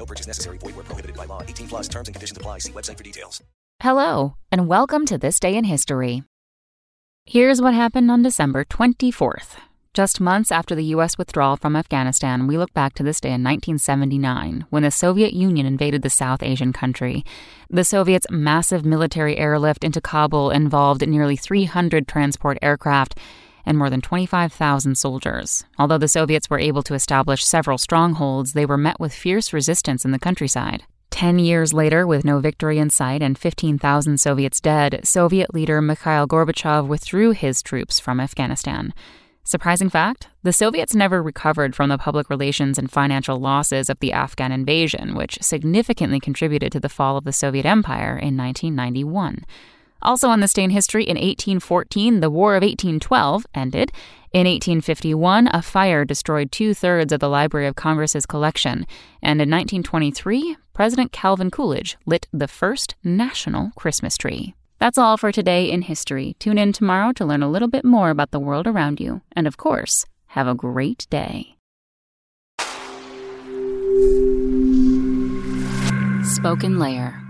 No purchase necessary. Void where prohibited by law. 18 plus terms and conditions apply. See website for details. Hello, and welcome to This Day in History. Here's what happened on December 24th. Just months after the U.S. withdrawal from Afghanistan, we look back to this day in 1979 when the Soviet Union invaded the South Asian country. The Soviets' massive military airlift into Kabul involved nearly 300 transport aircraft and more than 25,000 soldiers. Although the Soviets were able to establish several strongholds, they were met with fierce resistance in the countryside. Ten years later, with no victory in sight and 15,000 Soviets dead, Soviet leader Mikhail Gorbachev withdrew his troops from Afghanistan. Surprising fact the Soviets never recovered from the public relations and financial losses of the Afghan invasion, which significantly contributed to the fall of the Soviet Empire in 1991. Also on this day in history, in 1814, the War of 1812 ended. In 1851, a fire destroyed two thirds of the Library of Congress's collection. And in 1923, President Calvin Coolidge lit the first national Christmas tree. That's all for today in history. Tune in tomorrow to learn a little bit more about the world around you. And of course, have a great day. SpokenLayer.